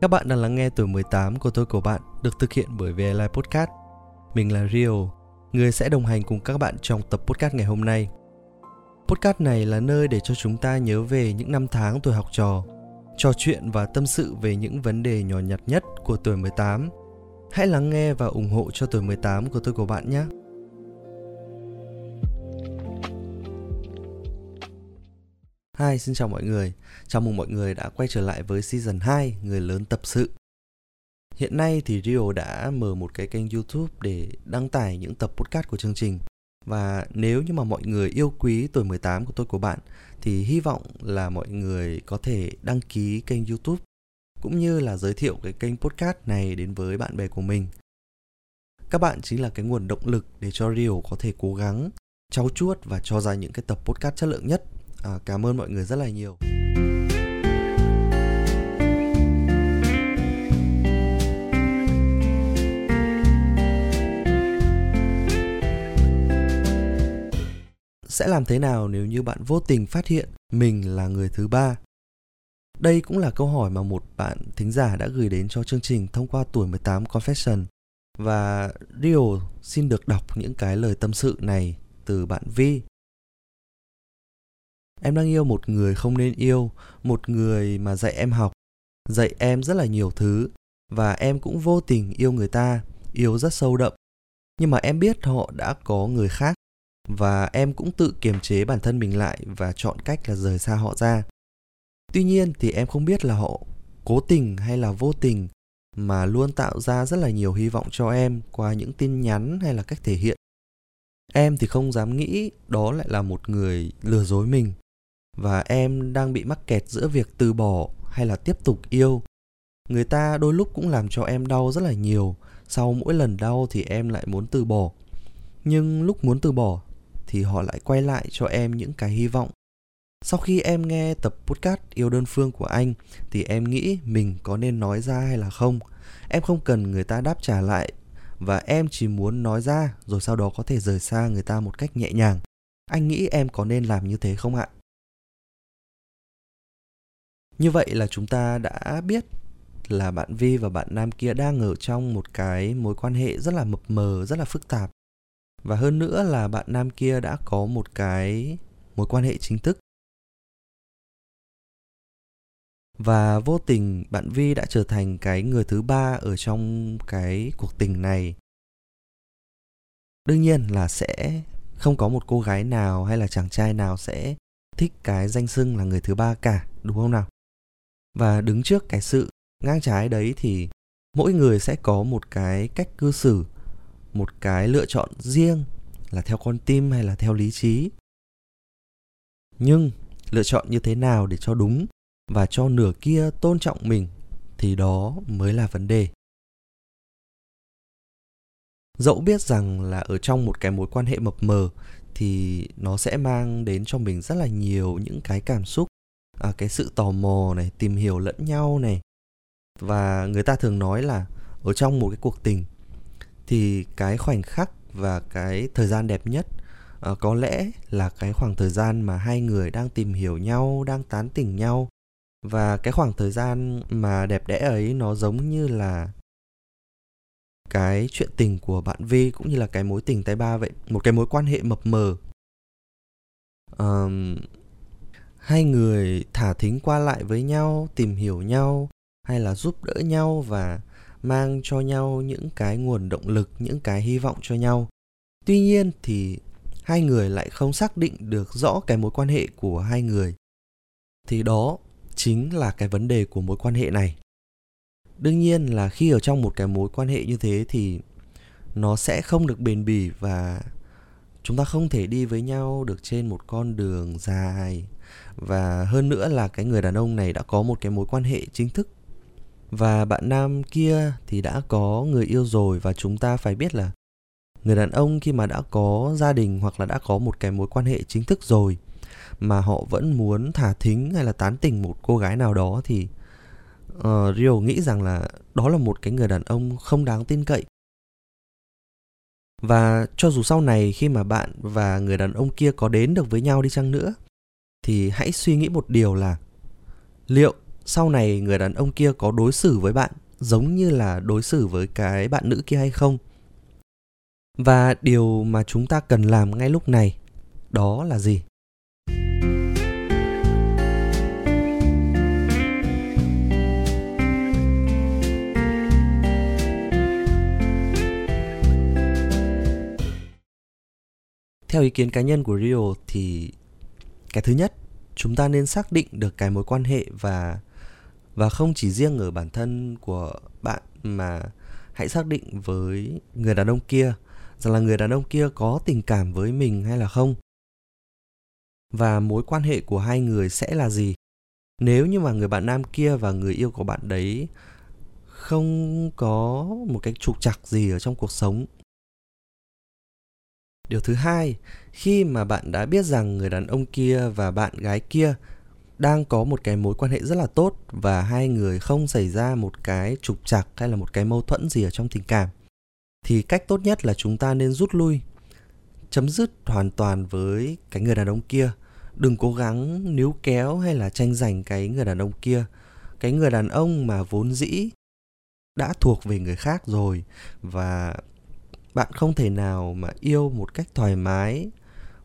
Các bạn đang lắng nghe tuổi 18 của tôi của bạn được thực hiện bởi VLI Podcast. Mình là Rio, người sẽ đồng hành cùng các bạn trong tập podcast ngày hôm nay. Podcast này là nơi để cho chúng ta nhớ về những năm tháng tuổi học trò, trò chuyện và tâm sự về những vấn đề nhỏ nhặt nhất của tuổi 18. Hãy lắng nghe và ủng hộ cho tuổi 18 của tôi của bạn nhé. Hi, xin chào mọi người. Chào mừng mọi người đã quay trở lại với season 2 Người lớn tập sự. Hiện nay thì Rio đã mở một cái kênh YouTube để đăng tải những tập podcast của chương trình. Và nếu như mà mọi người yêu quý tuổi 18 của tôi của bạn thì hy vọng là mọi người có thể đăng ký kênh YouTube cũng như là giới thiệu cái kênh podcast này đến với bạn bè của mình. Các bạn chính là cái nguồn động lực để cho Rio có thể cố gắng trau chuốt và cho ra những cái tập podcast chất lượng nhất à, cảm ơn mọi người rất là nhiều. Sẽ làm thế nào nếu như bạn vô tình phát hiện mình là người thứ ba? Đây cũng là câu hỏi mà một bạn thính giả đã gửi đến cho chương trình thông qua tuổi 18 Confession. Và Rio xin được đọc những cái lời tâm sự này từ bạn Vi em đang yêu một người không nên yêu, một người mà dạy em học. Dạy em rất là nhiều thứ, và em cũng vô tình yêu người ta, yêu rất sâu đậm. Nhưng mà em biết họ đã có người khác, và em cũng tự kiềm chế bản thân mình lại và chọn cách là rời xa họ ra. Tuy nhiên thì em không biết là họ cố tình hay là vô tình mà luôn tạo ra rất là nhiều hy vọng cho em qua những tin nhắn hay là cách thể hiện. Em thì không dám nghĩ đó lại là một người lừa dối mình và em đang bị mắc kẹt giữa việc từ bỏ hay là tiếp tục yêu. Người ta đôi lúc cũng làm cho em đau rất là nhiều. Sau mỗi lần đau thì em lại muốn từ bỏ. Nhưng lúc muốn từ bỏ thì họ lại quay lại cho em những cái hy vọng. Sau khi em nghe tập podcast yêu đơn phương của anh thì em nghĩ mình có nên nói ra hay là không? Em không cần người ta đáp trả lại và em chỉ muốn nói ra rồi sau đó có thể rời xa người ta một cách nhẹ nhàng. Anh nghĩ em có nên làm như thế không ạ? Như vậy là chúng ta đã biết là bạn Vi và bạn nam kia đang ở trong một cái mối quan hệ rất là mập mờ, rất là phức tạp. Và hơn nữa là bạn nam kia đã có một cái mối quan hệ chính thức. Và vô tình bạn Vi đã trở thành cái người thứ ba ở trong cái cuộc tình này. Đương nhiên là sẽ không có một cô gái nào hay là chàng trai nào sẽ thích cái danh xưng là người thứ ba cả, đúng không nào? Và đứng trước cái sự ngang trái đấy thì mỗi người sẽ có một cái cách cư xử, một cái lựa chọn riêng là theo con tim hay là theo lý trí. Nhưng lựa chọn như thế nào để cho đúng và cho nửa kia tôn trọng mình thì đó mới là vấn đề. Dẫu biết rằng là ở trong một cái mối quan hệ mập mờ thì nó sẽ mang đến cho mình rất là nhiều những cái cảm xúc à, cái sự tò mò này tìm hiểu lẫn nhau này. Và người ta thường nói là ở trong một cái cuộc tình thì cái khoảnh khắc và cái thời gian đẹp nhất à, có lẽ là cái khoảng thời gian mà hai người đang tìm hiểu nhau đang tán tỉnh nhau. Và cái khoảng thời gian mà đẹp đẽ ấy nó giống như là cái chuyện tình của bạn Vi cũng như là cái mối tình tay ba vậy một cái mối quan hệ mập mờ. Um, hai người thả thính qua lại với nhau, tìm hiểu nhau, hay là giúp đỡ nhau và mang cho nhau những cái nguồn động lực, những cái hy vọng cho nhau. Tuy nhiên thì hai người lại không xác định được rõ cái mối quan hệ của hai người. Thì đó chính là cái vấn đề của mối quan hệ này. Đương nhiên là khi ở trong một cái mối quan hệ như thế thì nó sẽ không được bền bỉ và chúng ta không thể đi với nhau được trên một con đường dài và hơn nữa là cái người đàn ông này đã có một cái mối quan hệ chính thức. Và bạn nam kia thì đã có người yêu rồi và chúng ta phải biết là người đàn ông khi mà đã có gia đình hoặc là đã có một cái mối quan hệ chính thức rồi mà họ vẫn muốn thả thính hay là tán tỉnh một cô gái nào đó thì uh, Rio nghĩ rằng là đó là một cái người đàn ông không đáng tin cậy. Và cho dù sau này khi mà bạn và người đàn ông kia có đến được với nhau đi chăng nữa thì hãy suy nghĩ một điều là, liệu sau này người đàn ông kia có đối xử với bạn giống như là đối xử với cái bạn nữ kia hay không? Và điều mà chúng ta cần làm ngay lúc này, đó là gì? Theo ý kiến cá nhân của Rio thì cái thứ nhất, chúng ta nên xác định được cái mối quan hệ và và không chỉ riêng ở bản thân của bạn mà hãy xác định với người đàn ông kia rằng là người đàn ông kia có tình cảm với mình hay là không. Và mối quan hệ của hai người sẽ là gì? Nếu như mà người bạn nam kia và người yêu của bạn đấy không có một cái trục trặc gì ở trong cuộc sống điều thứ hai, khi mà bạn đã biết rằng người đàn ông kia và bạn gái kia đang có một cái mối quan hệ rất là tốt và hai người không xảy ra một cái trục trặc hay là một cái mâu thuẫn gì ở trong tình cảm, thì cách tốt nhất là chúng ta nên rút lui, chấm dứt hoàn toàn với cái người đàn ông kia. Đừng cố gắng níu kéo hay là tranh giành cái người đàn ông kia. Cái người đàn ông mà vốn dĩ đã thuộc về người khác rồi và bạn không thể nào mà yêu một cách thoải mái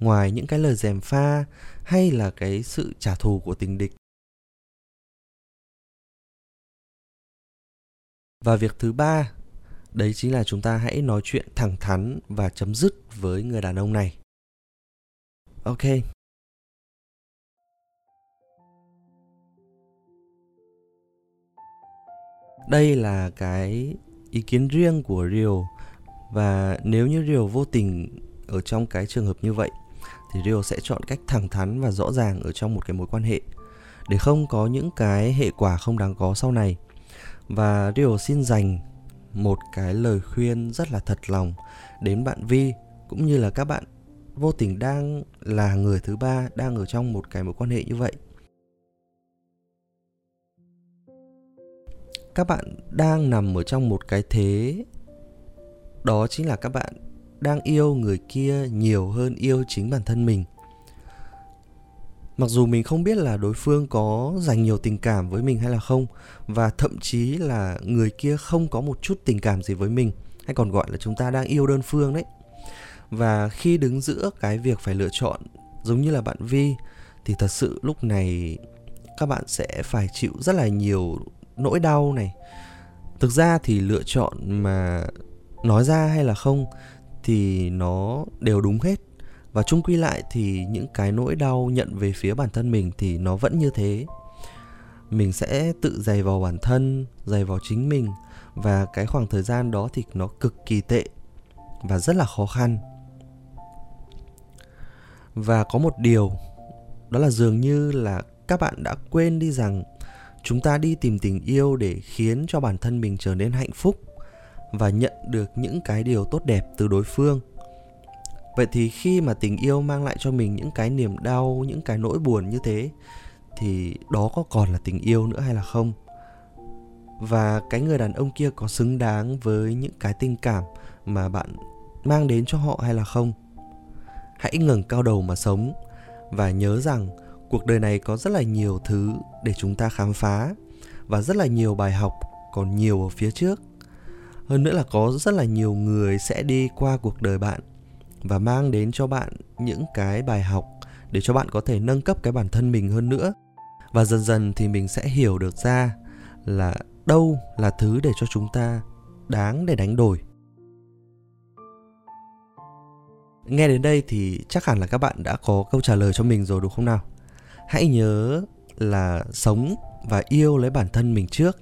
ngoài những cái lời dèm pha hay là cái sự trả thù của tình địch. Và việc thứ ba, đấy chính là chúng ta hãy nói chuyện thẳng thắn và chấm dứt với người đàn ông này. Ok. Đây là cái ý kiến riêng của Rio và nếu như Rio vô tình ở trong cái trường hợp như vậy, thì Rio sẽ chọn cách thẳng thắn và rõ ràng ở trong một cái mối quan hệ, để không có những cái hệ quả không đáng có sau này. Và Rio xin dành một cái lời khuyên rất là thật lòng đến bạn Vi, cũng như là các bạn vô tình đang là người thứ ba đang ở trong một cái mối quan hệ như vậy. Các bạn đang nằm ở trong một cái thế đó chính là các bạn đang yêu người kia nhiều hơn yêu chính bản thân mình. Mặc dù mình không biết là đối phương có dành nhiều tình cảm với mình hay là không, và thậm chí là người kia không có một chút tình cảm gì với mình, hay còn gọi là chúng ta đang yêu đơn phương đấy. Và khi đứng giữa cái việc phải lựa chọn giống như là bạn vi, thì thật sự lúc này các bạn sẽ phải chịu rất là nhiều nỗi đau này. Thực ra thì lựa chọn mà nói ra hay là không thì nó đều đúng hết. Và chung quy lại thì những cái nỗi đau nhận về phía bản thân mình thì nó vẫn như thế. Mình sẽ tự dày vào bản thân, dày vào chính mình và cái khoảng thời gian đó thì nó cực kỳ tệ và rất là khó khăn. Và có một điều, đó là dường như là các bạn đã quên đi rằng chúng ta đi tìm tình yêu để khiến cho bản thân mình trở nên hạnh phúc và nhận được những cái điều tốt đẹp từ đối phương. Vậy thì khi mà tình yêu mang lại cho mình những cái niềm đau, những cái nỗi buồn như thế, thì đó có còn là tình yêu nữa hay là không? Và cái người đàn ông kia có xứng đáng với những cái tình cảm mà bạn mang đến cho họ hay là không? Hãy ngẩng cao đầu mà sống và nhớ rằng cuộc đời này có rất là nhiều thứ để chúng ta khám phá và rất là nhiều bài học còn nhiều ở phía trước hơn nữa là có rất là nhiều người sẽ đi qua cuộc đời bạn và mang đến cho bạn những cái bài học để cho bạn có thể nâng cấp cái bản thân mình hơn nữa. Và dần dần thì mình sẽ hiểu được ra là đâu là thứ để cho chúng ta đáng để đánh đổi. Nghe đến đây thì chắc hẳn là các bạn đã có câu trả lời cho mình rồi, đúng không nào? Hãy nhớ là sống và yêu lấy bản thân mình trước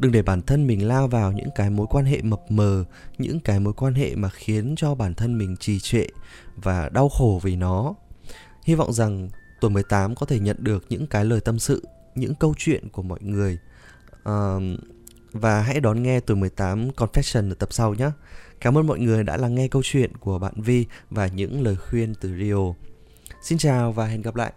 đừng để bản thân mình lao vào những cái mối quan hệ mập mờ những cái mối quan hệ mà khiến cho bản thân mình trì trệ và đau khổ vì nó hy vọng rằng tuổi 18 có thể nhận được những cái lời tâm sự những câu chuyện của mọi người uh, và hãy đón nghe tuổi 18 Confession ở tập sau nhé. Cảm ơn mọi người đã lắng nghe câu chuyện của bạn Vi và những lời khuyên từ Rio. Xin chào và hẹn gặp lại.